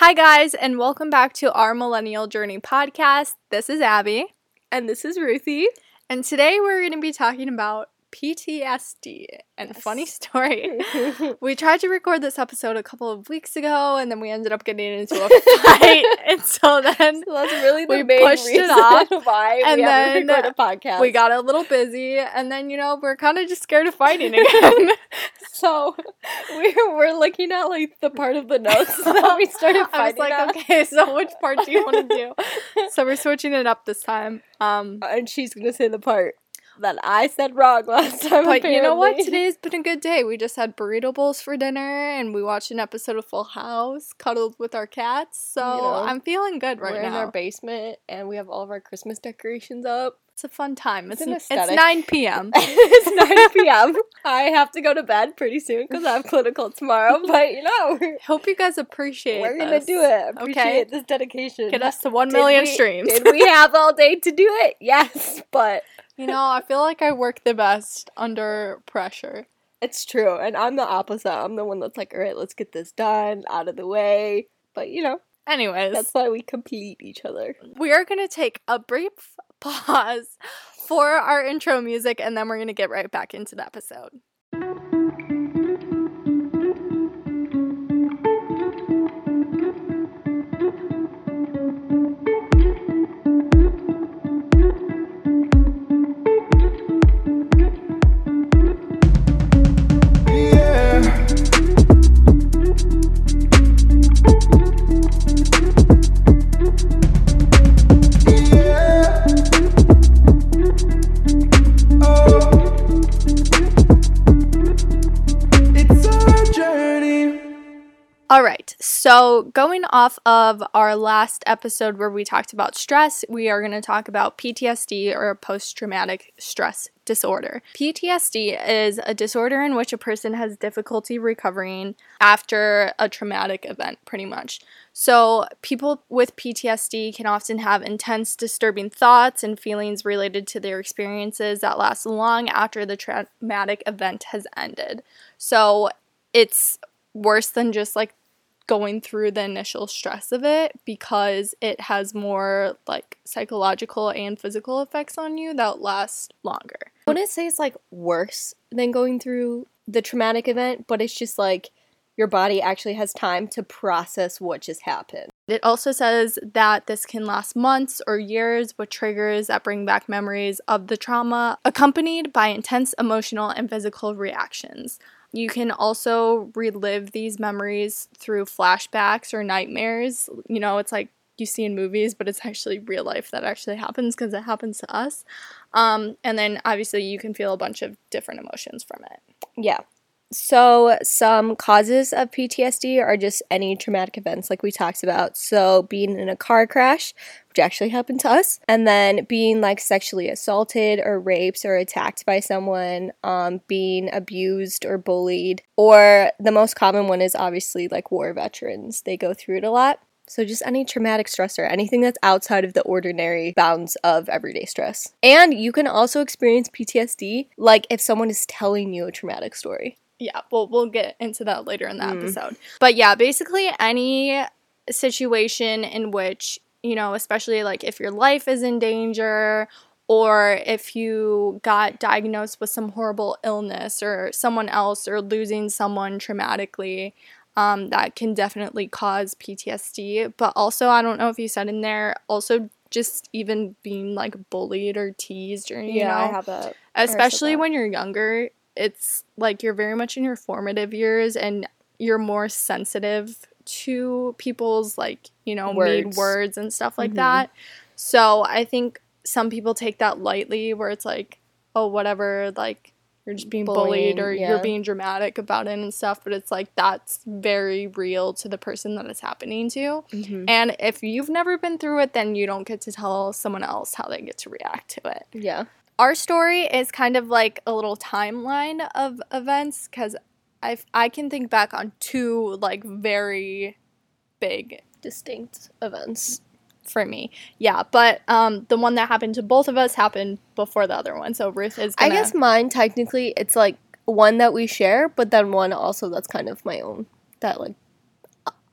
Hi, guys, and welcome back to our Millennial Journey podcast. This is Abby, And this is Ruthie. and today we're going to be talking about PTSD. And Yes. funny story, we tried to record this episode a couple of weeks ago, and then we ended up getting into a fight. and so then So that's really the We main pushed it off, why and we then recorded a podcast. we got a little busy, and then, you know, we're kind of just scared of fighting again. so we're we're looking at like the part of the notes that we started I was like, on. okay, so which part do you want to do? So we're switching it up this time. Um, and she's gonna say the part that I said wrong last time. But you know what? Today's been a good day. We just had burrito bowls for dinner and we watched an episode of Full House, cuddled with our cats. So You know, I'm feeling good right we're in our basement and we have all of our Christmas decorations up. it's a fun time. It's, It's an it's 9 p.m. it's 9 p.m. I have to go to bed pretty soon because I have clinical tomorrow. But you know, Hope you guys appreciate it. we're gonna this. do it. Okay. Appreciate this dedication. Get us to 1 Did million we- streams. Did we have all day to do it? Yes, but you know, I feel like I work the best under pressure. it's true. And I'm the opposite. I'm the one that's like, all right, let's get this done, out of the way. But you know, Anyways, that's why we complete each other. we are going to take a brief pause for our intro music and then we're going to get right back into the episode. So, going off of our last episode where we talked about stress, we are going to talk about PTSD or post traumatic stress disorder. PTSD is a disorder in which a person has difficulty recovering after a traumatic event, pretty much. So, people with PTSD can often have intense, disturbing thoughts and feelings related to their experiences that last long after the traumatic event has ended. So, it's worse than just like going through the initial stress of it because it has more like psychological and physical effects on you that last longer. I wouldn't say it's like worse than going through the traumatic event, but it's just like your body actually has time to process what just happened. It also says that this can last months or years with triggers that bring back memories of the trauma, accompanied by intense emotional and physical reactions. You can also relive these memories through flashbacks or nightmares. You know, it's like you see in movies, but it's actually real life that actually happens because it happens to us. Um, and then obviously you can feel a bunch of different emotions from it. Yeah. So, some causes of PTSD are just any traumatic events, like we talked about. So, being in a car crash, which actually happened to us, and then being like sexually assaulted or raped or attacked by someone, um, being abused or bullied, or the most common one is obviously like war veterans. They go through it a lot. So, just any traumatic stressor, anything that's outside of the ordinary bounds of everyday stress. And you can also experience PTSD, like if someone is telling you a traumatic story. yeah, we'll we'll get into that later in the Mm. episode. But yeah, basically any situation in which, you know, especially like if your life is in danger or if you got diagnosed with some horrible illness or someone else or losing someone traumatically, um, that can definitely cause PTSD. But also, I don't know if you said in there, also just even being like bullied or teased or, you know, have that. especially that. when you're younger it's like you're very much in your formative years and you're more sensitive to people's like you know Words. words and stuff like Mhm. that so i think some people take that lightly where it's like oh whatever like you're just being bullied or yeah. you're being dramatic about it and stuff but it's like that's very real to the person that it's happening to Mm-hmm. and if you've never been through it then you don't get to tell someone else how they get to react to it Yeah. our story is kind of like a little timeline of events because I I can think back on two like very big Distinct events. for me. Yeah, but um, the one that happened to both of us happened before the other one. So Ruth is. I Gonna, guess mine technically it's like one that we share, but then one also that's kind of my own that like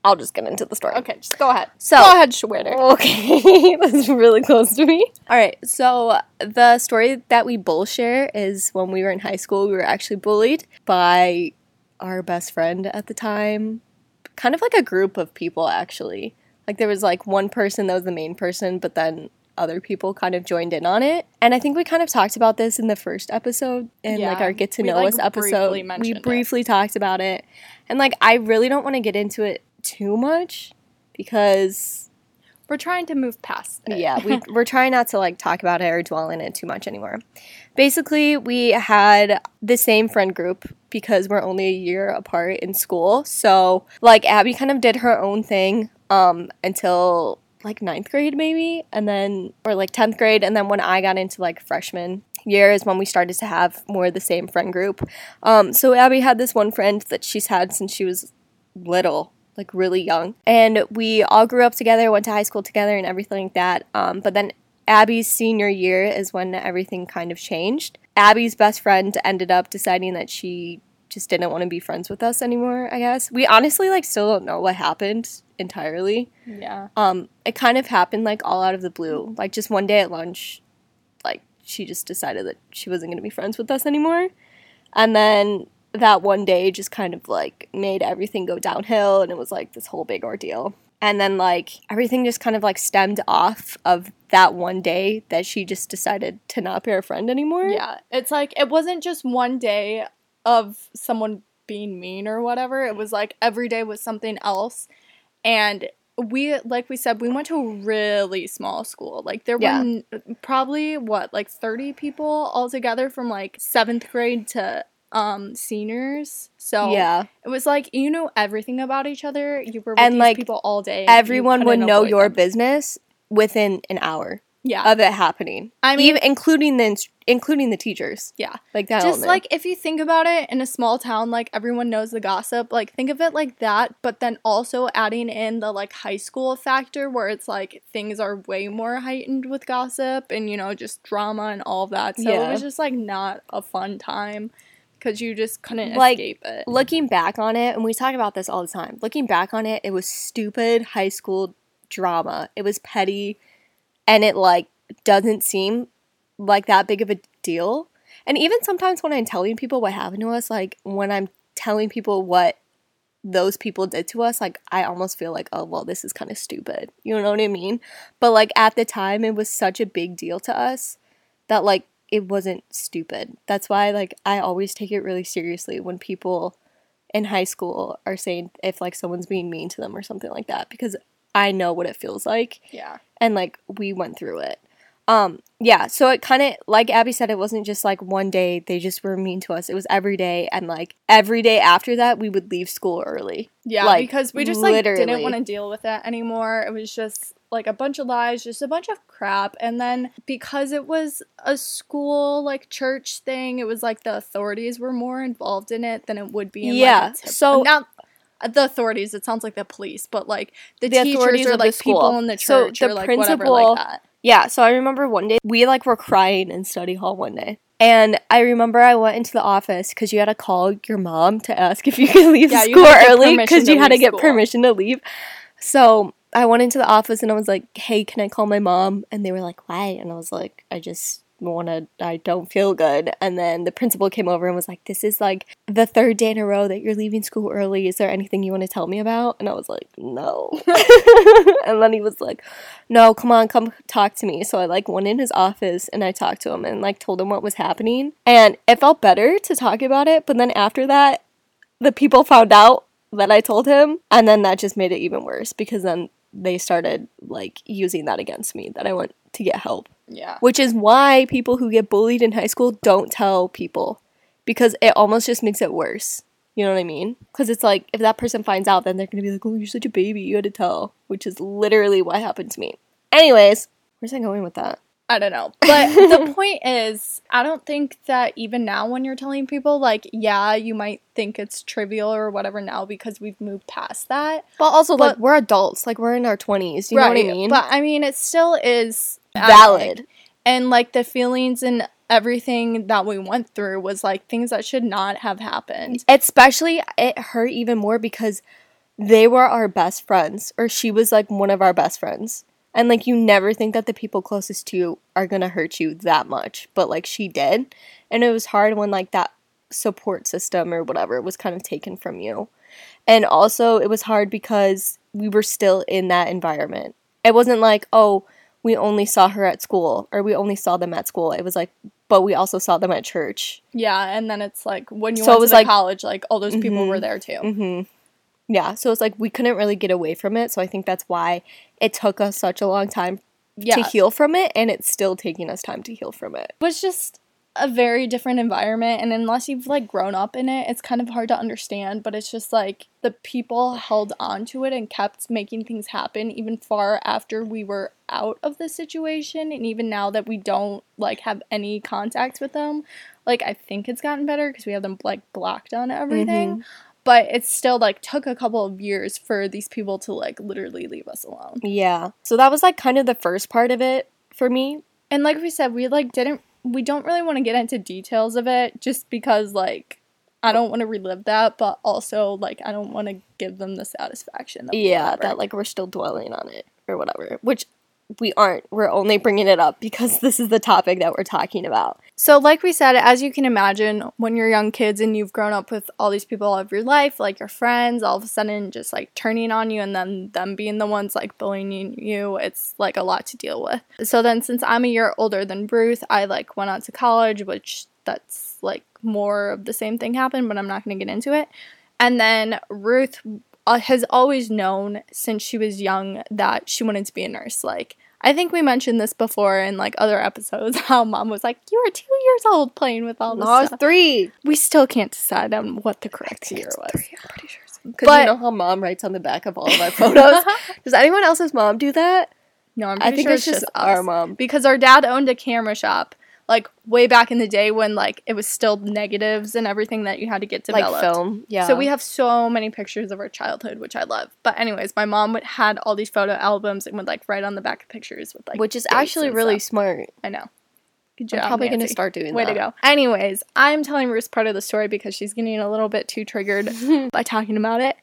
I'll just get into the story. Okay, just go ahead. So- go ahead, Schwitter. Okay, that's really close to me. All right, so the story that we both share is when we were in high school, we were actually bullied by our best friend at the time. Kind of like a group of people, actually. Like there was like one person that was the main person, but then other people kind of joined in on it. And I think we kind of talked about this in the first episode in like our get to know like, us episode. briefly We mentioned it. briefly talked about it. And like I really don't want to get into it too much because We're trying to move past it. yeah, we, we're trying not to like talk about it or dwell in it too much anymore. Basically, we had the same friend group because we're only a year apart in school. So, like, Abby kind of did her own thing um, until like ninth grade, maybe, and then, or like 10th grade. And then when I got into like freshman year is when we started to have more of the same friend group. Um, so, Abby had this one friend that she's had since she was little, like really young. And we all grew up together, went to high school together, and everything like that. Um, but then Abby's senior year is when everything kind of changed. Abby's best friend ended up deciding that she just didn't want to be friends with us anymore, I guess. We honestly like still don't know what happened entirely. Yeah. Um it kind of happened like all out of the blue. Like just one day at lunch like she just decided that she wasn't going to be friends with us anymore. And then that one day just kind of like made everything go downhill and it was like this whole big ordeal. And then like everything just kind of like stemmed off of that one day that she just decided to not be our friend anymore. Yeah. It's like it wasn't just one day of someone being mean or whatever. It was like every day was something else. And we like we said we went to a really small school. Like there Yeah. were n- probably what like 30 people all together from like 7th grade to um seniors. So Yeah. it was like you knew everything about each other. You were with And, these like, people all day. Everyone would know your them. business within an hour Yeah. of it happening. I mean- even including the including the teachers. yeah. Like that. just element. like if you think about it in a small town like everyone knows the gossip like think of it like that but then also adding in the like high school factor where it's like things are way more heightened with gossip and you know just drama and all of that so Yeah. it was just like not a fun time because you just couldn't Like, escape it looking back on it, and we talk about this all the time. Looking back on it, it was stupid high school drama. It was petty, and it like doesn't seem like that big of a deal. And even sometimes when I'm telling people what happened to us, like when I'm telling people what those people did to us, like I almost feel like, oh well, this is kind of stupid. You know what I mean? But like at the time, it was such a big deal to us that like it wasn't stupid. That's why like I always take it really seriously when people in high school are saying if like someone's being mean to them or something like that because I know what it feels like yeah and like we went through it. Um yeah, so it kind of like Abby said it wasn't just like one day they just were mean to us. It was every day and like every day after that we would leave school early. yeah Like, because we just like literally. didn't want to deal with it anymore it was just like a bunch of lies just a bunch of crap and then because it was a school like church thing it was like the authorities were more involved in it than it would be in Yeah, like, so- now the authorities it sounds like the police but like the, The teachers authorities or of the like people in the So church the or like whatever like that Yeah, so I remember one day we like were crying in study hall one day. And I remember I went into the office because you had to call your mom to ask if you could leave Yeah, school had to get early because you had to get school. permission to leave. So I went into the office and I was like, "Hey, can I call my mom?" And they were like, "Why?" And I was like, "I just want to. I don't feel good." And then the principal came over and was like, "This is like the third day in a row that you're leaving school early. Is there anything you want to tell me about?" And I was like, "No." and then he was like, "No, come on, come talk to me." So I like went in his office and I talked to him and like told him what was happening. And it felt better to talk about it, but then after that, the people found out that I told him, and then that just made it even worse because then they started like using that against me that I went to get help. Yeah Which is why people who get bullied in high school don't tell people because it almost just makes it worse. You know what I mean? Because it's like if that person finds out, then they're gonna be like, "Oh, you're such a baby. You had to tell," which is literally what happened to me. Anyways, where's I going with that? I don't know. But the point is, I don't think that even now when you're telling people, like, yeah, you might think it's trivial or whatever now because we've moved past that. But also, like, we're adults. Like, we're in our twenties. You know what I mean? But I mean, it still is Valid. And like the feelings and everything that we went through was like things that should not have happened. especially it hurt even more because they were our best friends, or she was like one of our best friends. And like you never think that the people closest to you are gonna hurt you that much, but like she did. And it was hard when like that support system or whatever was kind of taken from you. And also it was hard because we were still in that environment. It wasn't like, oh, we only saw her at school or we only saw them at school. It was like, but we also saw them at church. Yeah, and then it's like when you So it went was to like- college, like all those people Mhm. were there too. hmm Yeah, so it's like we couldn't really get away from it. So I think that's why it took us such a long time Yeah, to heal from it, and it's still taking us time to heal from it. it was just a very different environment, and unless you've like grown up in it, it's kind of hard to understand. But it's just like the people held on to it and kept making things happen even far after we were out of the situation, and even now that we don't like have any contact with them. Like I think it's gotten better because we have them like blocked on everything. Mm-hmm. But it still like took a couple of years for these people to like literally leave us alone. Yeah. So that was like kind of the first part of it for me. And like we said, we like didn't we don't really want to get into details of it just because like I don't want to relive that, but also like I don't want to give them the satisfaction. Yeah, whatever. that like we're still dwelling on it or whatever, which we aren't. We're only bringing it up because this is the topic that we're talking about. So, like we said, as you can imagine, when you're young kids and you've grown up with all these people all of your life, like your friends, all of a sudden just like turning on you and then them being the ones like bullying you, it's like a lot to deal with. So, then since I'm a year older than Ruth, I like went on to college, which that's like more of the same thing happened, but I'm not going to get into it. And then Ruth uh, has always known since she was young that she wanted to be a nurse. Like, I think we mentioned this before in like other episodes how mom was like, You were two years old playing with all this No, it's stuff. three. We still can't decide on what the correct year was. Three, I'm pretty sure. Because you know how mom writes on the back of all of our photos. Does anyone else's mom do that? No, I'm I think sure it's just us. our mom. Because our dad owned a camera shop, like way back in the day when like it was still negatives and everything that you had to get developed. Like film. Yeah. So we have so many pictures of our childhood, which I love. But anyways, my mom would had all these photo albums and would like write on the back of pictures with like which is actually really stuff. smart. I know. Good I'm job. probably gonna start doing Way that. to go. Anyways, I'm telling Ruth part of the story because she's getting a little bit too triggered by talking about it.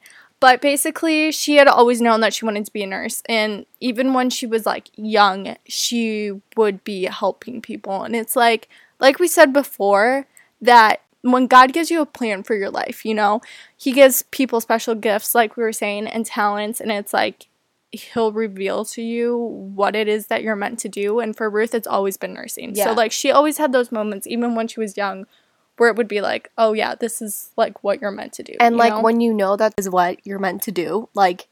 But basically, she had always known that she wanted to be a nurse. And even when she was like young, she would be helping people. And it's like, like we said before, that when God gives you a plan for your life, you know, He gives people special gifts, like we were saying, and talents. And it's like, He'll reveal to you what it is that you're meant to do. And for Ruth, it's always been nursing. Yeah. So, like, she always had those moments, even when she was young, where it would be like, oh, yeah, this is like what you're meant to do. And like know? when you know that is what you're meant to do, like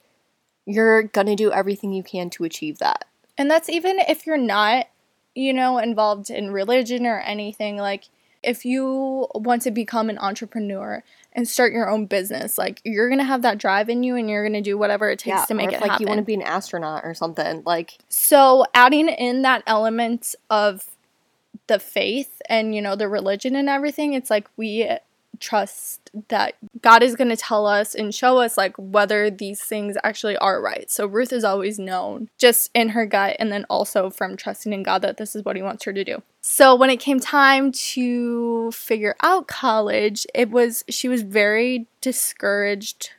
you're gonna do everything you can to achieve that. And that's even if you're not, you know, involved in religion or anything. Like, if you want to become an entrepreneur and start your own business, like, you're to have that drive in you and you're to do whatever it takes to or make if, it like happen. you want to be an astronaut or something. Like so, adding in that element of the faith and, you know, the religion and everything, it's like we trust that God is going to tell us and show us like whether these things actually are right. So Ruth has always known just in her gut and then also from trusting in God that this is what he wants her to do. So when it came time to figure out college, it was she was very discouraged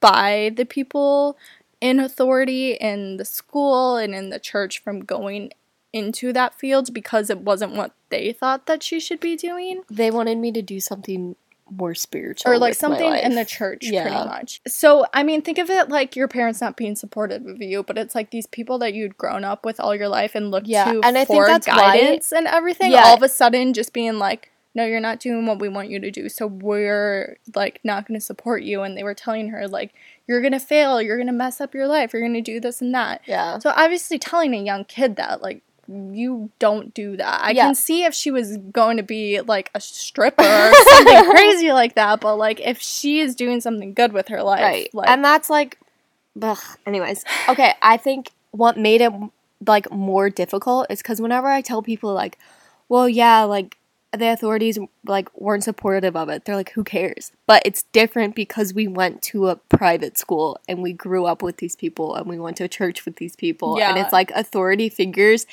by the people in authority in the school and in the church from going into that field because it wasn't what they thought that she should be doing they wanted me to do something more spiritual or like something in the church Yeah. pretty much so i mean think of it like your parents not being supportive of you but it's like these people that you'd grown up with all your life and looked Yeah, to and I think for that's why- guidance and everything Yeah. all of a sudden just being like no you're not doing what we want you to do so we're like not going to support you and they were telling her like you're going to fail you're going to mess up your life you're going to do this and that Yeah. so obviously telling a young kid that like you don't do that. I Yeah. can see if she was going to be like a stripper or something crazy like that, but like if she is doing something good with her life, right. like and that's like ugh. anyways. Okay, I think what made it like more difficult is cuz whenever I tell people like, well, yeah, like the authorities like weren't supportive of it. They're like, who cares? But it's different because we went to a private school and we grew up with these people and we went to church with these people. And it's like authority figures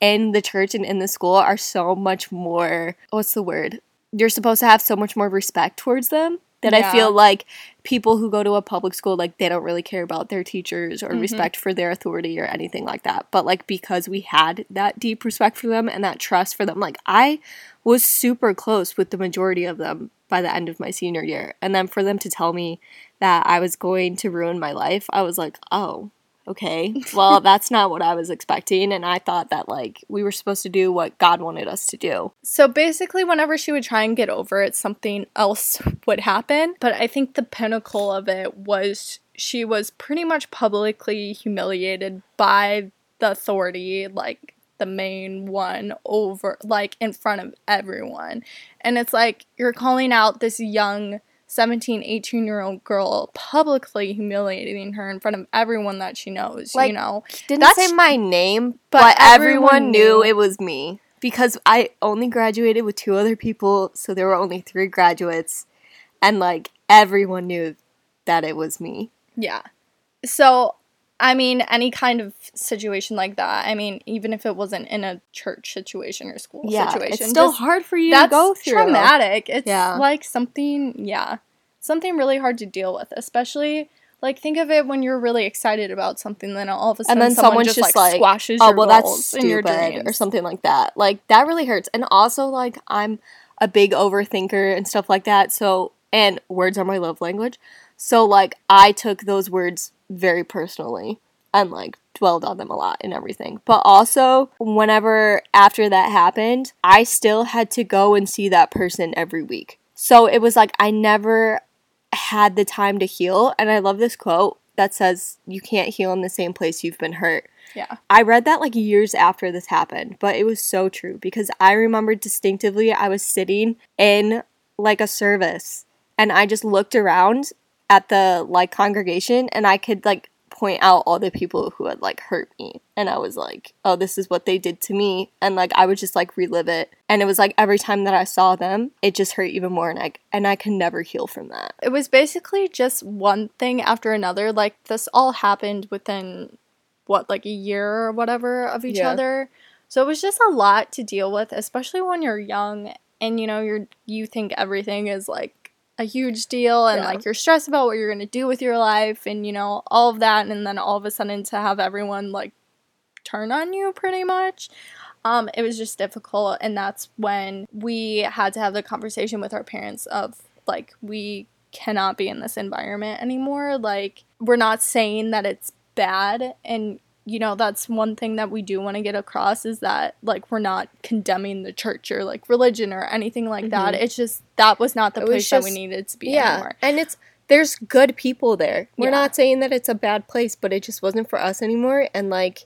in the church and in the school are so much more what's the word? You're supposed to have so much more respect towards them That I feel like people who go to a public school like they don't really care about their teachers or Mhm. respect for their authority or anything like that. But like because we had that deep respect for them and that trust for them, like I was super close with the majority of them by the end of my senior year. And then for them to tell me that I was going to ruin my life, I was like, "Oh, okay. Well, that's not what I was expecting and I thought that like we were supposed to do what God wanted us to do." So basically, whenever she would try and get over it, something else would happen. But I think the pinnacle of it was she was pretty much publicly humiliated by the authority, like the main one, over, like in front of everyone. And it's like you're calling out this young 17, 18 year old girl, publicly humiliating her in front of everyone that she knows, Like, you know? didn't That's- say my name, but but, everyone everyone, knew knew. it was me because I only graduated with two other people, so there were only three graduates, and like everyone knew that it was me. Yeah. So, I mean, any kind of situation like that, I mean, even if it wasn't in a church situation or school Yeah, situation, it's still hard for you to go through. traumatic. It's Yeah. like something, yeah, something really hard to deal with, especially. Like think of it when you're really excited about something, then all of a sudden And then someone someone's just, just like, squashes Oh your well, that's goals and your stupid or something like that. Like that really hurts. And also, like I'm a big overthinker and stuff like that. So and words are my love language. So like I took those words very personally and like dwelled on them a lot and everything. But also, whenever after that happened, I still had to go and see that person every week. So it was like I never had the time to heal. And I love this quote that says, You can't heal in the same place you've been hurt. Yeah. I read that like years after this happened, but it was so true because I remember distinctively I was sitting in like a service and I just looked around at the like congregation and I could like point out all the people who had like hurt me and I was like, "Oh, this is what they did to me." And like I would just like relive it. And it was like every time that I saw them, it just hurt even more and I and I can never heal from that. it was basically just one thing after another. Like this all happened within what, like a year or whatever of each Yeah. other. So it was just a lot to deal with, especially when you're young and you know you're you think everything is like a huge deal and Yeah. like you're stressed about what you're gonna do with your life and you know all of that and then all of a sudden to have everyone like turn on you pretty much um, it was just difficult and that's when we had to have the conversation with our parents of like we cannot be in this environment anymore like we're not saying that it's bad and you know that's one thing that we do want to get across is that like we're not condemning the church or like religion or anything like that it's just that was not the Mm-hmm. It place that we needed to be anymore and it's there's good people there. We're Yeah. not saying that it's a bad place, but it just wasn't for us anymore. And like,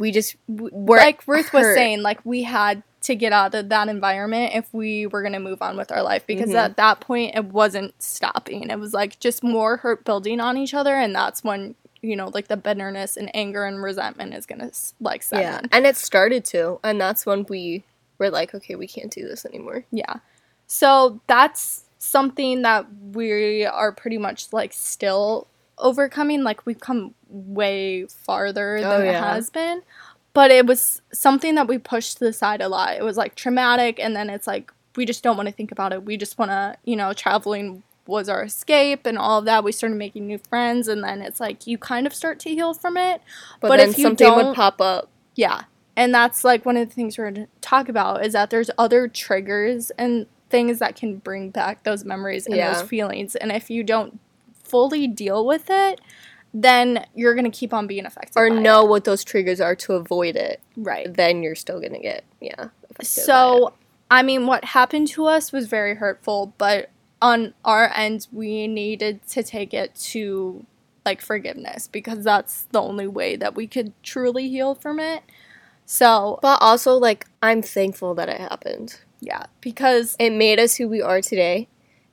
we just were like Ruth was saying, like we had to get out of that environment if we were gonna move on with our life because Mhm. at that point it wasn't stopping. It was like just more hurt building on each other, and that's when you know like the bitterness and anger and resentment is gonna s- like set yeah, in. and it started to, and that's when we were like, okay, we can't do this anymore. Yeah. So that's something that we are pretty much like still overcoming. Like we've come way farther Oh, than it has been. But it was something that we pushed to the side a lot. It was like traumatic and then it's like we just don't want to think about it. We just want to, you know, traveling was our escape and all of that. We started making new friends and then it's like you kind of start to heal from it. But, But then if you something don't- would pop up. Yeah. And that's like one of the things we're going to talk about is that there's other triggers and things that can bring back those memories and Yeah. those feelings. And if you don't fully deal with it, then you're going to keep on being affected. Or know it. what those triggers are to avoid it, Right. then you're still gonna get yeah. affected by it. So, I mean, what happened to us was very hurtful, but on our end, we needed to take it to like forgiveness because that's the only way that we could truly heal from it. So, but also like I'm thankful that it happened. yeah, because It made us who we are today,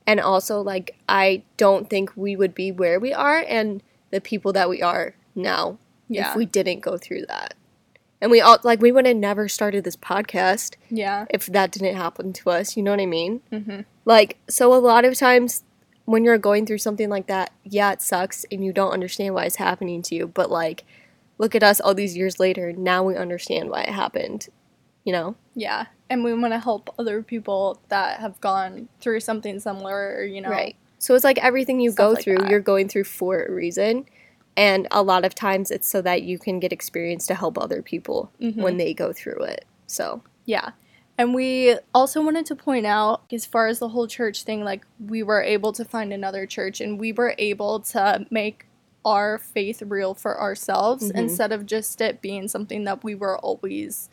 and also like I don't think we would be where we are and the people that we are now yeah, if we didn't go through that. And we all like we would have never started this podcast yeah, if that didn't happen to us. You know what I mean? hmm Like so, a lot of times when you're going through something like that, yeah, it sucks and you don't understand why it's happening to you. But like, look at us all these years later. Now we understand why it happened. You know? yeah, and we want to help other people that have gone through something similar, or, you know, Right. So it's like everything you go like through, that. you're going through for a reason. And a lot of times it's so that you can get experience to help other people Mm-hmm. when they go through it. So, Yeah. And we also wanted to point out, as far as the whole church thing, like we were able to find another church and we were able to make our faith real for ourselves Mhm. instead of just it being something that we were always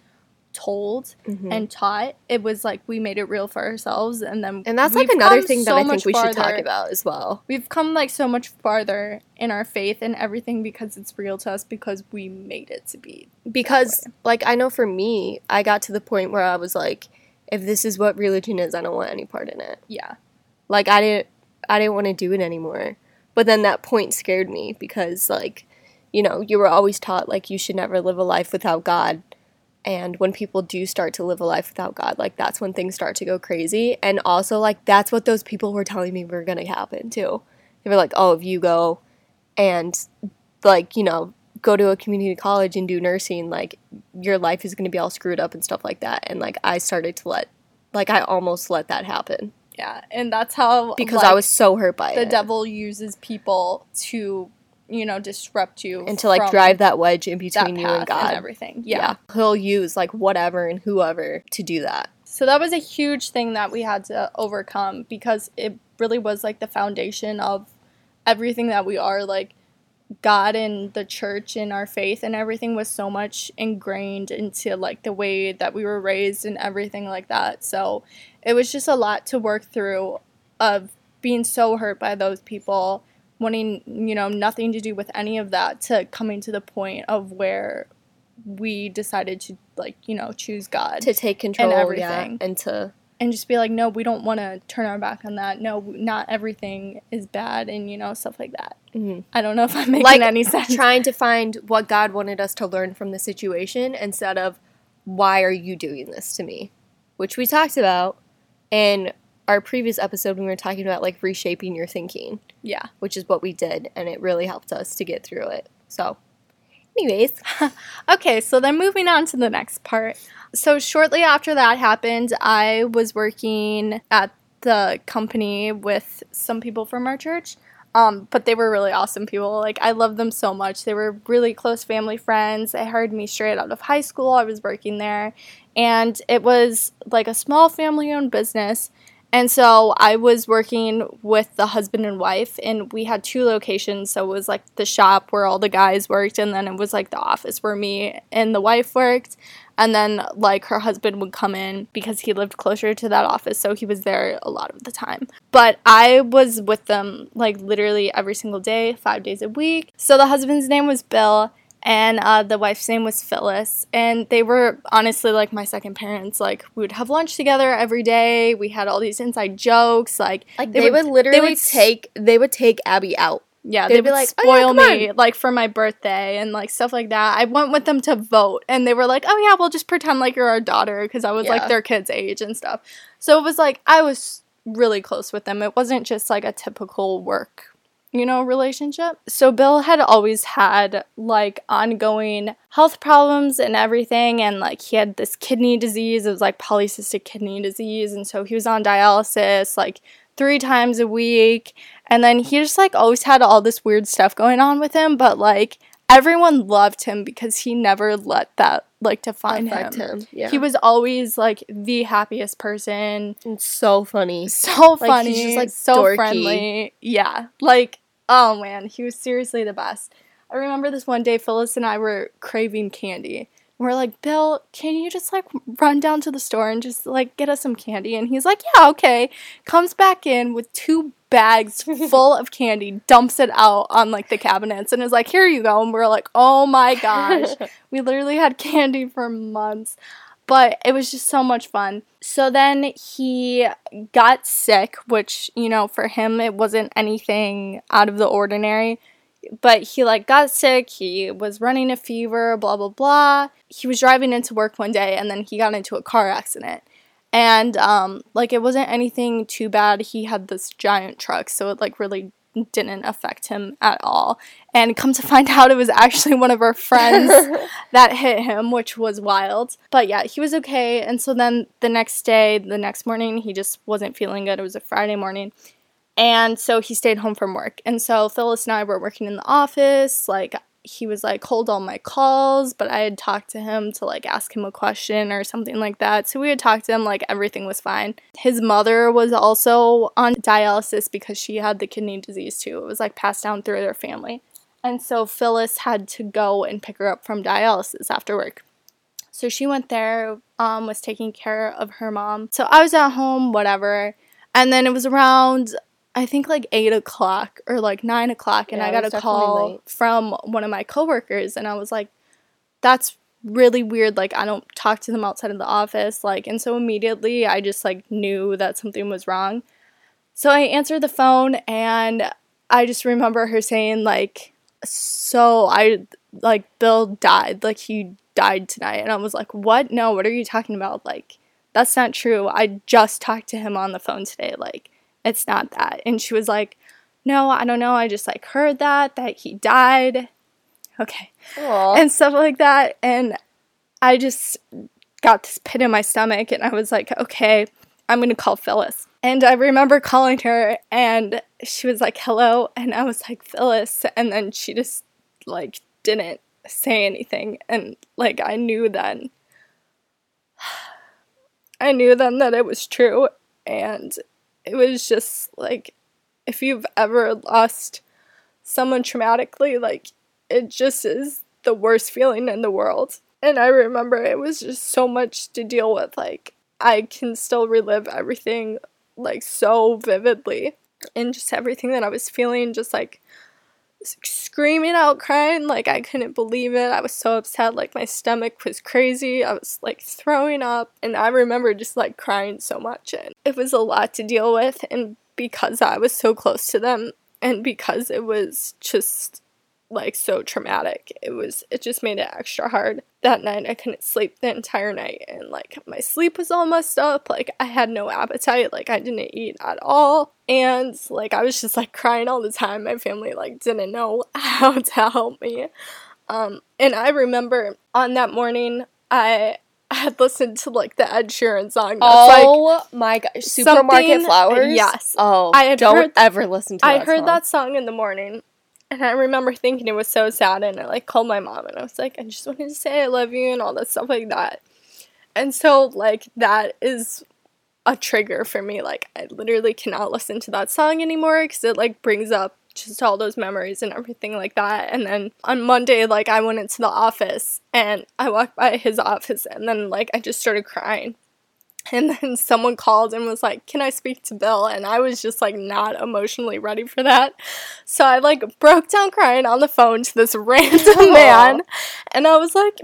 told mhm. and taught. It was like we made it real for ourselves and then and that's like another thing that I think we should talk about as well. We've come like so much farther in our faith and everything because it's real to us because we made it to be. Because, like, I know for me, I got to the point where I was like, if this is what religion is, I don't want any part in it. Yeah. like i didn't i didn't want to do it anymore but then that point scared me because like you know you were always taught like you should never live a life without god and when people do start to live a life without god like that's when things start to go crazy and also like that's what those people were telling me were going to happen too they were like oh if you go and like you know go to a community college and do nursing like your life is going to be all screwed up and stuff like that and like i started to let like i almost let that happen Yeah. And that's how because like, I was so hurt by it. the devil uses people to you know disrupt you and to like drive that wedge in between you and God. everything yeah. He'll use like whatever and whoever to do that. so that was a huge thing that we had to overcome because it really was like the foundation of everything that we are like god and the church and our faith and everything was so much ingrained into like the way that we were raised and everything like that so it was just a lot to work through of being so hurt by those people wanting you know nothing to do with any of that to coming to the point of where we decided to like you know choose god To take control of everything. Yeah, and to and just be like no we don't want to turn our back on that no not everything is bad and you know stuff like that Mhm. i don't know if i'm making Like, any sense trying to find what God wanted us to learn from the situation instead of why are you doing this to me? Which we talked about in our previous episode when we were talking about like reshaping your thinking, yeah which is what we did and it really helped us to get through it. So, anyways, Okay, so then moving on to the next part. So shortly after that happened, I was working at the company with some people from our church. Um, but they were really awesome people. Like I love them so much. They were really close family friends. They hired me straight out of high school. I was working there, and it was like a small family-owned business. And so I was working with the husband and wife, and we had two locations. So it was like the shop where all the guys worked, and then it was like the office where me and the wife worked. And then, like, her husband would come in because he lived closer to that office, so he was there a lot of the time. But I was with them, like, literally every single day, five days a week. So the husband's name was Bill, and uh, the wife's name was Phyllis. And they were honestly like my second parents. Like, we would have lunch together every day. We had all these inside jokes. Like, like they, would, literally they would take they would take Abby out. yeah, They'd they be would like, "Oh, yeah, spoil me like for my birthday and like stuff like that. I went with them to vote, and they were like, "Oh yeah, we'll just pretend like you're our daughter," because I was Yeah. like their kid's age and stuff. So it was like I was really close with them. It wasn't just like a typical work, you know, relationship. So Bill had always had like ongoing health problems and everything, and like he had this kidney disease. It was like polycystic kidney disease, and so he was on dialysis like three times a week. And then he just like always had all this weird stuff going on with him, but like everyone loved him because he never let that like to find him. him. Yeah. He was always like the happiest person. It's so funny. So Like, funny. he's just, like, so dorky. friendly. Yeah. Like, oh man, he was seriously the best. I remember this one day Phyllis and I were craving candy. We're like, Bill, can you just like run down to the store and just like get us some candy? And he's like, Yeah, okay. Comes back in with two bags full of candy, dumps it out on like the cabinets, and is like, Here you go. And we're like, Oh my gosh. we literally had candy for months. But it was just so much fun. So then he got sick, which, you know, for him, it wasn't anything out of the ordinary but he like got sick he was running a fever blah blah blah he was driving into work one day and then he got into a car accident and um like it wasn't anything too bad he had this giant truck so it like really didn't affect him at all and come to find out it was actually one of our friends that hit him, which was wild. But yeah, he was okay. And so then the next day, the next morning, he just wasn't feeling good. It was a Friday morning. And so he stayed home from work. And so Phyllis and I were working in the office. Like, he was like, hold all my calls, but I had talked to him to like ask him a question or something like that. So we had talked to him, like, everything was fine. His mother was also on dialysis because she had the kidney disease too. It was like passed down through their family. And so Phyllis had to go and pick her up from dialysis after work. So she went there, um, was taking care of her mom. So I was at home, whatever. And then it was around, I think like eight o'clock or like nine o'clock, and Yeah, I got a call late. from one of my coworkers, and I was like, that's really weird. Like, I don't talk to them outside of the office. Like, and so immediately I just like knew that something was wrong. So I answered the phone, and I just remember her saying, like, so I like Bill died, like he died tonight. And I was like, What? No, what are you talking about? Like, that's not true. I just talked to him on the phone today. Like, it's not that. And she was like, No, I don't know. I just like heard that, that he died. Okay. Aw. And stuff like that. And I just got this pit in my stomach and I was like, okay, I'm gonna call Phyllis. And I remember calling her and she was like, hello. And I was like, Phyllis. And then she just like didn't say anything. And like I knew then I knew then that it was true. And it was just like if you've ever lost someone traumatically, like it just is the worst feeling in the world. And I remember it was just so much to deal with. Like, I can still relive everything, like, so vividly. And just everything that I was feeling, just like screaming out, crying. Like, I couldn't believe it. I was so upset. Like, my stomach was crazy. I was like throwing up. And I remember just like crying so much. And it was a lot to deal with. And because I was so close to them, and because it was just like so traumatic it was it just made it extra hard that night i couldn't sleep the entire night and like my sleep was all messed up like i had no appetite like i didn't eat at all and like i was just like crying all the time my family like didn't know how to help me um and i remember on that morning i had listened to like the ed sheeran song that's like oh my god, supermarket flowers. yes. Oh, I had don't heard- ever listen to. That. I that heard song. that song in the morning and I remember thinking it was so sad and I like called my mom and I was like, I just wanted to say I love you and all that stuff like that. And so like that is a trigger for me. Like I literally cannot listen to that song anymore because it like brings up just all those memories and everything like that. And then on Monday, like I went into the office and I walked by his office and then like I just started crying. And then someone called and was like, Can I speak to Bill? And I was just like not emotionally ready for that. So I like broke down crying on the phone to this random man. And I was like,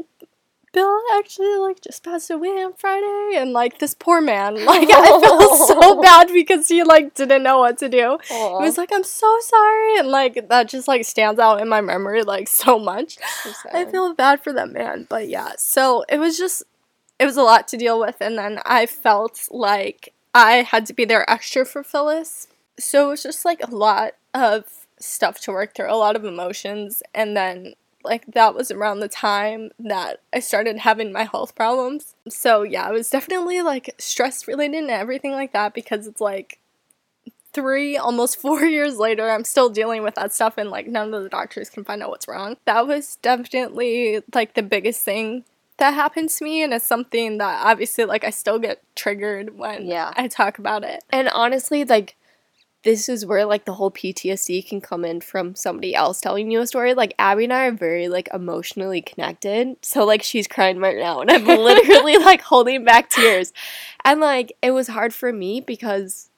Bill actually like just passed away on Friday and like this poor man. Like I felt so bad because he like didn't know what to do. Aw, He was like, I'm so sorry and like that just like stands out in my memory like so much. so I feel bad for that man, but yeah. So it was just, it was a lot to deal with, and then I felt like I had to be there extra for Phyllis. So it was just like a lot of stuff to work through, a lot of emotions, and then like that was around the time that I started having my health problems. So yeah, it was definitely like stress related and everything like that because it's like three, almost four years later, I'm still dealing with that stuff, and like none of the doctors can find out what's wrong. That was definitely like the biggest thing that happened to me, and it's something that obviously like I still get triggered when Yeah. I talk about it. And honestly, like this is where like the whole PTSD can come in from somebody else telling you a story. Like Abby and I are very like emotionally connected. So like she's crying right now and I'm literally like holding back tears. And like it was hard for me because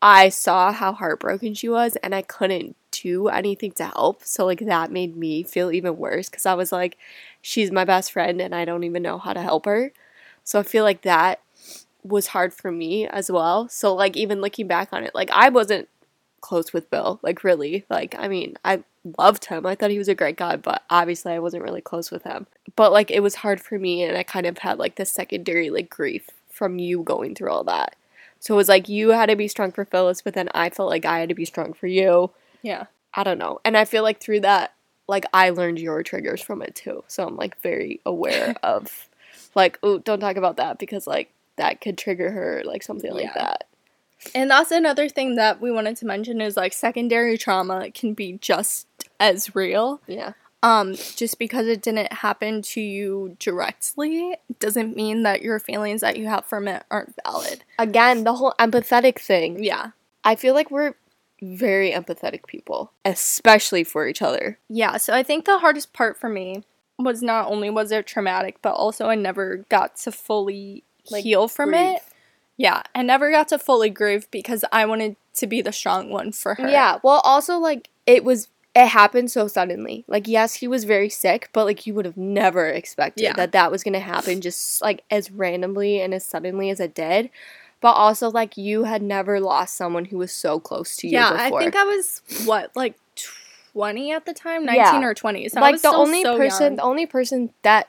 I saw how heartbroken she was and I couldn't do anything to help. So like that made me feel even worse cuz I was like she's my best friend and I don't even know how to help her. So I feel like that was hard for me as well. So like even looking back on it, like I wasn't close with Bill, like really. Like I mean, I loved him. I thought he was a great guy, but obviously I wasn't really close with him. But like it was hard for me and I kind of had like this secondary like grief from you going through all that. So it was like you had to be strong for Phyllis, but then I felt like I had to be strong for you. Yeah. I don't know. And I feel like through that, like I learned your triggers from it too. So I'm like very aware of like, oh, don't talk about that because like that could trigger her, like something like that. And that's another thing that we wanted to mention is like secondary trauma can be just as real. Yeah. Um, just because it didn't happen to you directly doesn't mean that your feelings that you have from it aren't valid. Again, the whole empathetic thing. Yeah. I feel like we're very empathetic people, especially for each other. Yeah, so I think the hardest part for me was not only was it traumatic, but also I never got to fully Like, heal from grieve. it. Yeah, I never got to fully grieve because I wanted to be the strong one for her. Yeah. Well, also like it was it happened so suddenly. Like yes, he was very sick, but like you would have never expected Yeah. that that was going to happen just like as randomly and as suddenly as it did. But also like you had never lost someone who was so close to you Yeah, before. I think I was what like twenty at the time, Yeah. nineteen or twenty. So I like was the only so person young. the only person that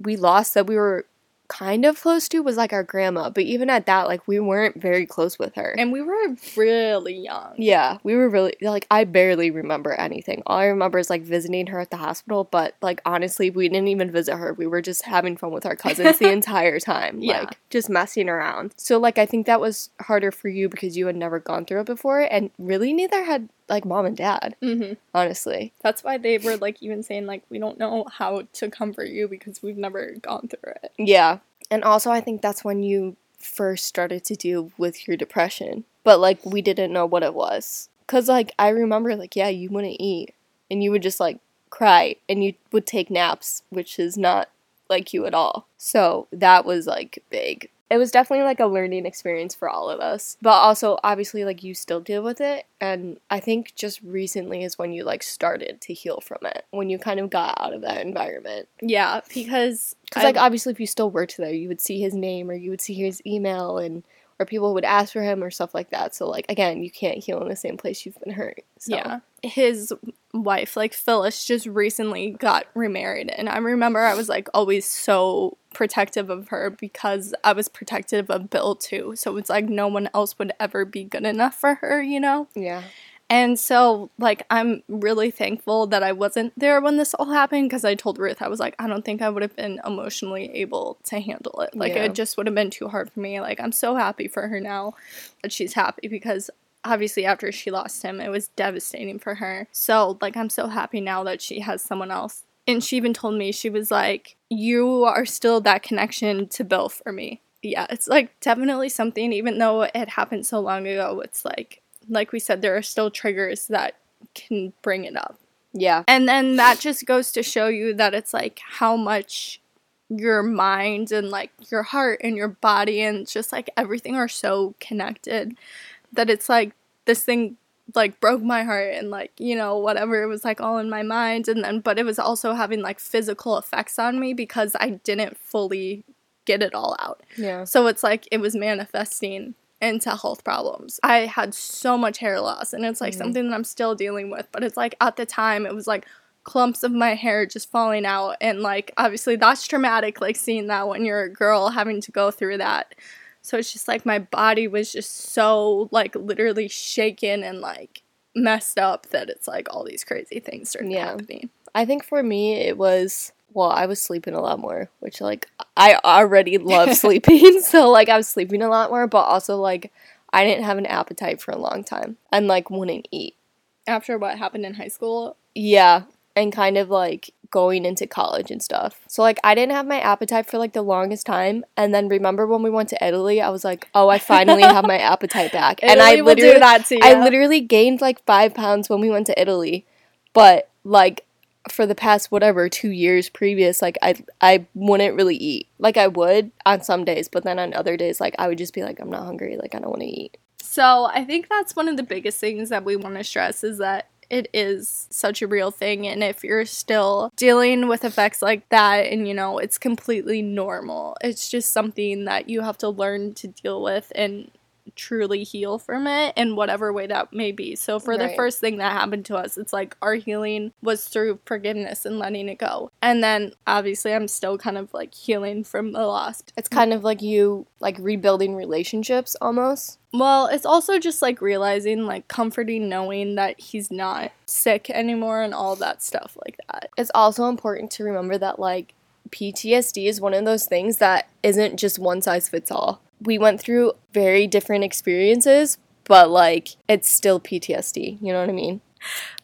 we lost that we were kind of close to was like our grandma, but even at that like we weren't very close with her. and we were really young. Yeah, we were really like I barely remember anything. All I remember is like visiting her at the hospital, but like honestly, we didn't even visit her. We were just having fun with our cousins the entire time, Yeah. like just messing around. So like I think that was harder for you because you had never gone through it before and really neither had like mom and dad, hmm honestly. That's why they were like even saying like we don't know how to comfort you because we've never gone through it. Yeah. And also I think that's when you first started to deal with your depression. But like we didn't know what it was. Cuz like I remember like yeah, you wouldn't eat and you would just like cry and you would take naps, which is not like you at all. So that was like big. It was definitely like a learning experience for all of us. But also obviously like you still deal with it and I think just recently is when you like started to heal from it. When you kind of got out of that environment. Yeah, because Because like obviously, if you still worked there, you would see his name or you would see his email, and or people would ask for him or stuff like that. So like again, you can't heal in the same place you've been hurt. So. Yeah. His wife, like Phyllis, just recently got remarried. And I remember I was like always so protective of her because I was protective of Bill too. So it's like no one else would ever be good enough for her, you know? Yeah. And so, like, I'm really thankful that I wasn't there when this all happened because I told Ruth, I was like, I don't think I would have been emotionally able to handle it. Like, Yeah. it just would have been too hard for me. Like, I'm so happy for her now that she's happy because obviously, after she lost him, it was devastating for her. So, like, I'm so happy now that she has someone else. And she even told me, she was like, You are still that connection to Bill for me. Yeah, it's like definitely something, even though it happened so long ago, it's like, like we said, there are still triggers that can bring it up. Yeah. And then that just goes to show you that it's like how much your mind and like your heart and your body and just like everything are so connected that it's like this thing like broke my heart and like you know whatever it was like all in my mind and then but it was also having like physical effects on me because I didn't fully get it all out. Yeah. So it's like it was manifesting into health problems. I had so much hair loss and it's like mm-hmm. something that I'm still dealing with, but it's like at the time it was like clumps of my hair just falling out and like obviously that's traumatic like seeing that when you're a girl having to go through that. So it's just like my body was just so like literally shaken and like messed up that it's like all these crazy things started Yeah. happening. I think for me it was well, I was sleeping a lot more, which like I already love sleeping, so like I was sleeping a lot more, but also like I didn't have an appetite for a long time and like wouldn't eat. After what happened in high school, Yeah, and kind of like going into college and stuff. So like I didn't have my appetite for like the longest time, and then remember when we went to Italy, I was like, oh, I finally have my appetite back, and I Italy will do literally, that to I literally gained like five pounds when we went to Italy, but like for the past whatever two years previous, like I I wouldn't really eat. Like I would on some days, but then on other days, like I would just be like, I'm not hungry, like I don't want to eat. So I think that's one of the biggest things that we want to stress is that it is such a real thing. And if you're still dealing with effects like that and you know, it's completely normal, it's just something that you have to learn to deal with and truly heal from it in whatever way that may be. So for the first thing that happened to us, it's like our healing was through forgiveness and letting it go. And then obviously I'm still kind of like healing from the loss. It's kind of like you like rebuilding relationships almost. Well, it's also just like realizing, like comforting knowing that he's not sick anymore and all that stuff like that. it's also important to remember that like PTSD is one of those things that isn't just one size fits all. We went through very different experiences, but like it's still PTSD. You know what I mean?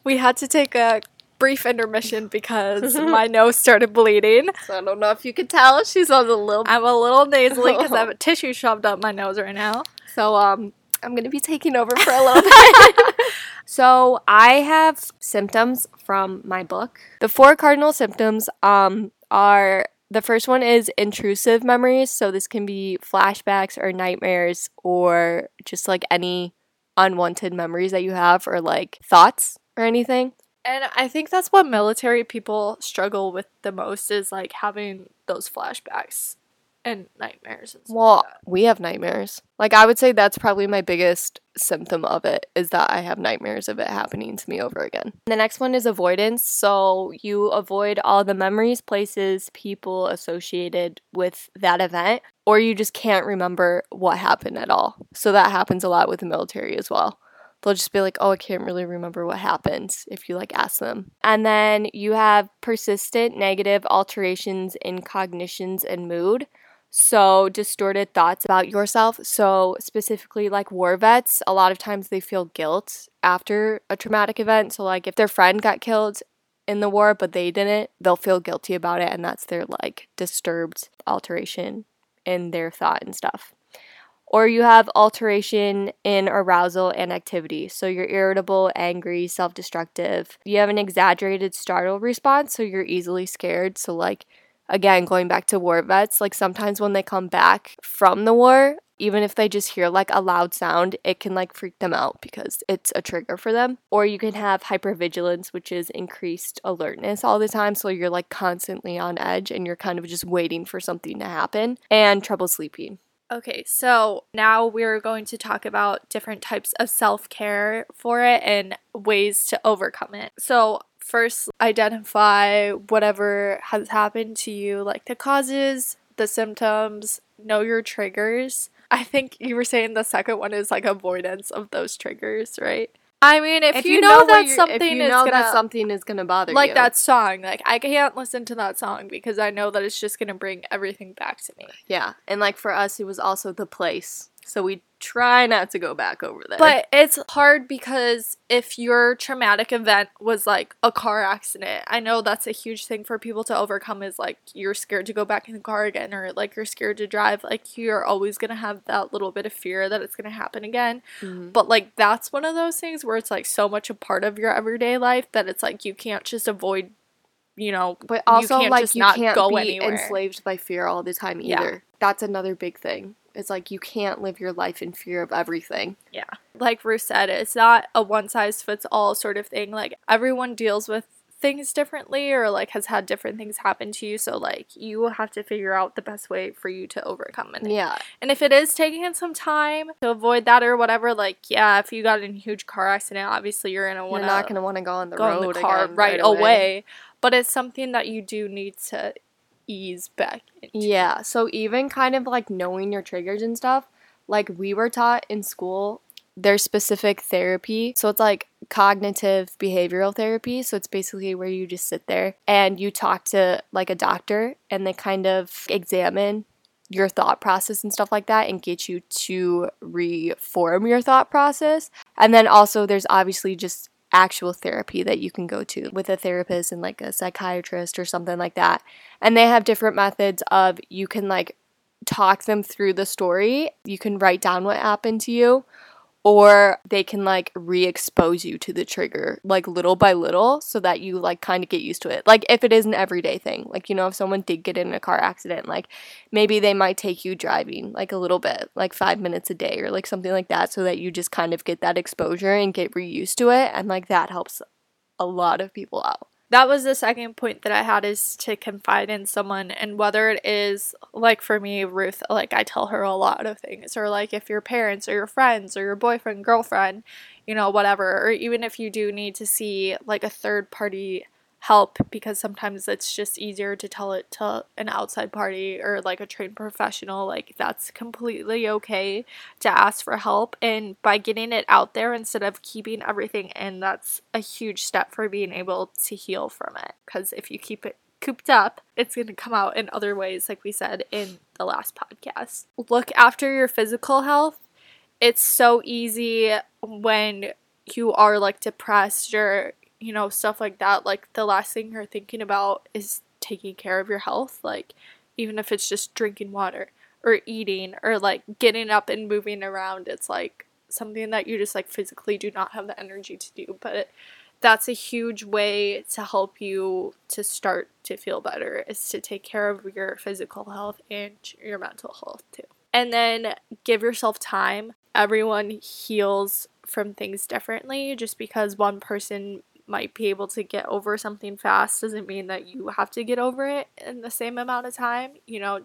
We had to take a brief intermission because my nose started bleeding. So I don't know if you could tell. She's on a little. I'm a little nasally because I have a tissue shoved up my nose right now. So um, I'm gonna be taking over for a little bit. so I have symptoms from my book. The four cardinal symptoms um are the first one is intrusive memories. So this can be flashbacks or nightmares or just like any unwanted memories that you have or like thoughts or anything. And I think that's what military people struggle with the most is like having those flashbacks and nightmares and stuff Well, like we have nightmares. Like I would say that's probably my biggest symptom of it is that I have nightmares of it happening to me over again. The next one is avoidance. So you avoid all the memories, places, people associated with that event, or you just can't remember what happened at all. So that happens a lot with the military as well. They'll just be like, "Oh, I can't really remember what happened." If you like ask them, and then you have persistent negative alterations in cognitions and mood. So, distorted thoughts about yourself. So, specifically, like war vets, a lot of times they feel guilt after a traumatic event. So, like if their friend got killed in the war, but they didn't, they'll feel guilty about it. And that's their like disturbed alteration in their thought and stuff. Or you have alteration in arousal and activity. So you're irritable, angry, self destructive. You have an exaggerated startle response. So you're easily scared. So, like, again, going back to war vets, like sometimes when they come back from the war, even if they just hear like a loud sound, it can like freak them out because it's a trigger for them. Or you can have hypervigilance, which is increased alertness all the time. So you're like constantly on edge and you're kind of just waiting for something to happen, and trouble sleeping. Okay, so now we're going to talk about different types of self care for it and ways to overcome it. So, first, identify whatever has happened to you, like the causes, the symptoms, know your triggers. I think you were saying the second one is like avoidance of those triggers, right? I mean, if, you, know, what that something if you is know gonna that something is gonna bother you. like you, that song, like I can't listen to that song because I know that it's just gonna bring everything back to me. yeah, and like for us, it was also the place, so we try not to go back over there. But it's hard because if your traumatic event was like a car accident, I know that's a huge thing for people to overcome is like you're scared to go back in the car again or like you're scared to drive. Like you're always going to have that little bit of fear that it's going to happen again. Mhm. But like that's one of those things where it's like so much a part of your everyday life that it's like you can't just avoid, you know, But also, can't like, just you not can't go be anywhere. enslaved by fear all the time Yeah. either. That's another big thing. It's like you can't live your life in fear of everything. Yeah. Like Ruth said, it's not a one size fits all sort of thing. Like everyone deals with things differently or like has had different things happen to you. So like you have to figure out the best way for you to overcome it. Yeah. And if it is taking some time to avoid that or whatever, like yeah, if you got in a huge car accident, obviously you're gonna You're not going to want to go on the go road in the car again right, away. But it's something that you do need to ease back into. Yeah. So even kind of like knowing your triggers and stuff, like we were taught in school, there's specific therapy. So it's like cognitive behavioral therapy. So it's basically where you just sit there and you talk to like a doctor and they kind of examine your thought process and stuff like that and get you to reform your thought process. And then also there's obviously just actual therapy that you can go to with a therapist and like a psychiatrist or something like that. And they have different methods of you can like talk them through the story. You can write down what happened to you or they can like re-expose you to the trigger like little by little so that you like kind of get used to it. Like if it is an everyday thing like you know if someone did get in a car accident like maybe they might take you driving like a little bit like five minutes a day or like something like that so that you just kind of get that exposure and get re-used to it and like that helps a lot of people out that was the second point that I had is to confide in someone and whether it is like for me Ruth like I tell her a lot of things or like if your parents or your friends or your boyfriend girlfriend you know whatever or even if you do need to see like a third party help because sometimes it's just easier to tell it to an outside party or like a trained professional like that's completely okay to ask for help and by getting it out there instead of keeping everything in that's a huge step for being able to heal from it because if you keep it cooped up, it's going to come out in other ways, like we said in the last podcast. Look after your physical health. It's so easy when you are like depressed or, you know, stuff like that. Like, the last thing you're thinking about is taking care of your health. Like, even if it's just drinking water or eating or like getting up and moving around, it's like something that you just like physically do not have the energy to do. But that's a huge way to help you to start to feel better is to take care of your physical health and your mental health too. And then give yourself time. Everyone heals from things differently. Just because one person might be able to get over something fast doesn't mean that you have to get over it in the same amount of time. You know,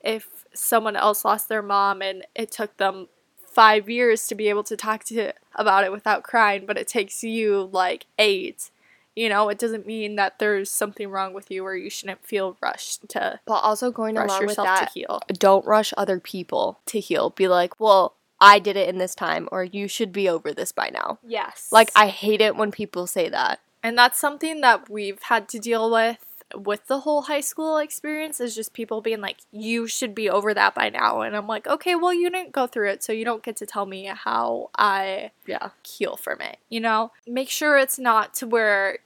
if someone else lost their mom and it took them five years to be able to talk to about it without crying, but it takes you like eight. You know, it doesn't mean that there's something wrong with you or you shouldn't feel rushed to But also going rush along with yourself that, to heal. don't rush other people to heal. Be like, well, I did it in this time, or you should be over this by now. Yes. Like, I hate it when people say that. And that's something that we've had to deal with with the whole high school experience is just people being like, you should be over that by now. And I'm like, okay, well, you didn't go through it, so you don't get to tell me how I Yeah. heal from it, you know? Make sure it's not to where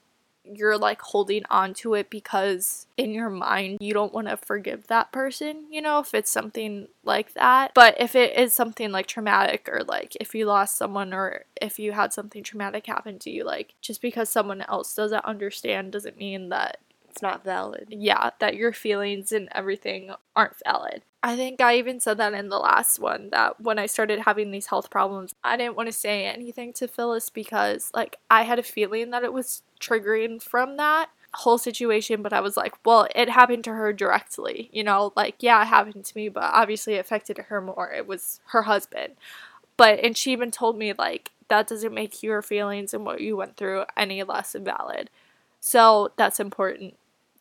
you're like holding on to it because in your mind you don't want to forgive that person, you know, if it's something like that. But if it is something like traumatic or like if you lost someone or if you had something traumatic happen to you, like just because someone else doesn't understand doesn't mean that It's not valid. yeah, that your feelings and everything aren't valid. I think I even said that in the last one that when I started having these health problems, I didn't want to say anything to Phyllis because like I had a feeling that it was triggering from that whole situation, but I was like, well, it happened to her directly, you know, like yeah, it happened to me, but obviously it affected her more. It was her husband. But and she even told me like that doesn't make your feelings and what you went through any less valid. So that's important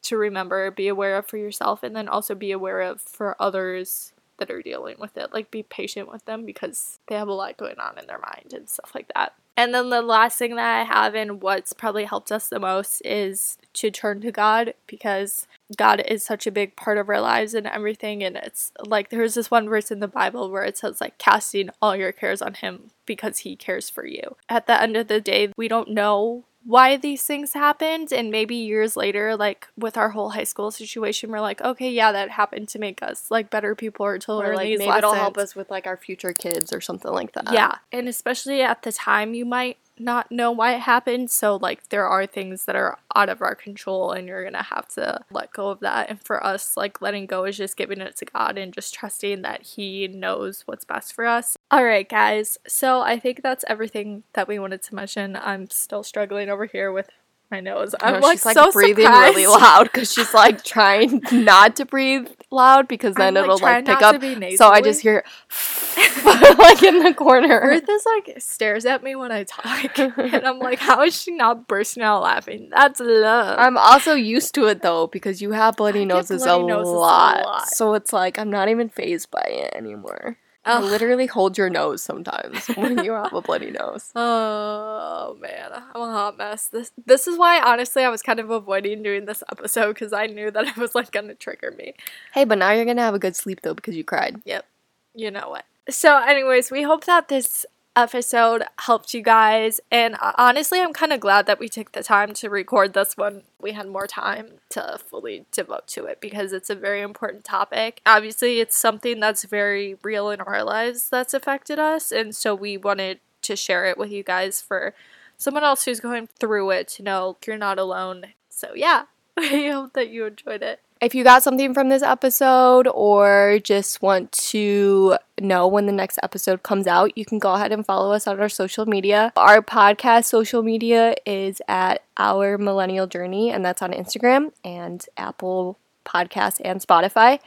to remember, be aware of for yourself, and then also be aware of for others that are dealing with it. Like, be patient with them because they have a lot going on in their mind and stuff like that. And then the last thing that I have, and what's probably helped us the most, is to turn to God because God is such a big part of our lives and everything. And it's like there's this one verse in the Bible where it says, like, casting all your cares on Him because He cares for you. At the end of the day, we don't know why these things happened and maybe years later like with our whole high school situation we're like okay yeah that happened to make us like better people or to Or like these maybe it'll help us with like our future kids or something like that. yeah and especially at the time you might not know why it happened. So like there are things that are out of our control and you're gonna have to let go of that. And for us like letting go is just giving it to god and just trusting that he knows what's best for us. All right guys. So i think that's everything that we wanted to mention. I'm still struggling over here with my nose i'm No, like, she's like so breathing surprised. really loud because she's like trying not to breathe loud because then I'm, it'll trying like pick up. So I just hear like in the corner. Ruth is like stares at me when I talk, and I'm like, how is she not bursting out laughing? That's love. I'm also used to it though because you have bloody noses, bloody a, noses a lot. lot. So it's like I'm not even fazed by it anymore. I Ugh. literally hold your nose sometimes when you have a bloody nose. Oh man, I'm a hot mess. This this is why honestly I was kind of avoiding doing this episode because I knew that it was like gonna trigger me. Hey, but now you're gonna have a good sleep though because you cried. Yep. You know what. So, anyways, we hope that this episode helped you guys. And honestly, I'm kind of glad that we took the time to record this one. We had more time to fully devote to it because it's a very important topic. Obviously, it's something that's very real in our lives that's affected us. And so, we wanted to share it with you guys for someone else who's going through it to know you're not alone. So, yeah, I hope that you enjoyed it. If you got something from this episode or just want to know when the next episode comes out, you can go ahead and follow us on our social media. Our podcast social media is at Our Millennial Journey, and that's on Instagram and Apple Podcasts and Spotify.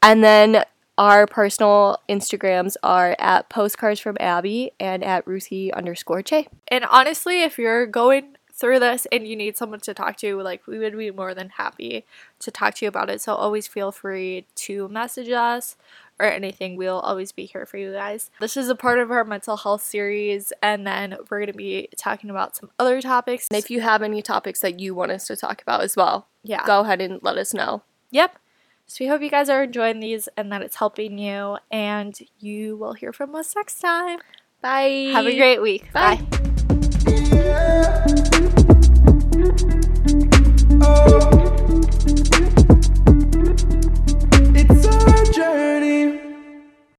And then our personal Instagrams are at Postcards from Abby and at Ruthie underscore Che. And honestly, if you're going through this and you need someone to talk to, like we would be more than happy to talk to you about it. So always feel free to message us or anything. We'll always be here for you guys. This is a part of our mental health series, and then we're gonna be talking about some other topics. And if you have any topics that you want us to talk about as well, Yeah. go ahead and let us know. Yep. So we hope you guys are enjoying these and that it's helping you. And you will hear from us next time. Bye. Have a great week. Bye. Bye. It's our journey.